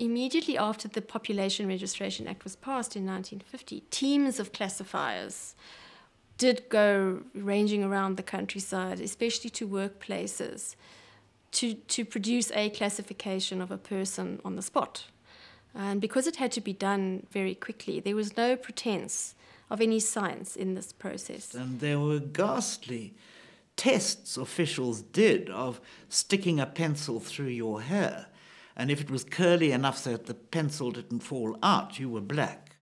immediately after the Population Registration Act was passed in 1950, teams of classifiers did go ranging around the countryside, especially to workplaces, to, to produce a classification of a person on the spot. And because it had to be done very quickly, there was no pretense of any science in this process. And there were ghastly tests officials did of sticking a pencil through your hair. And if it was curly enough so that the pencil didn't fall out, you were black.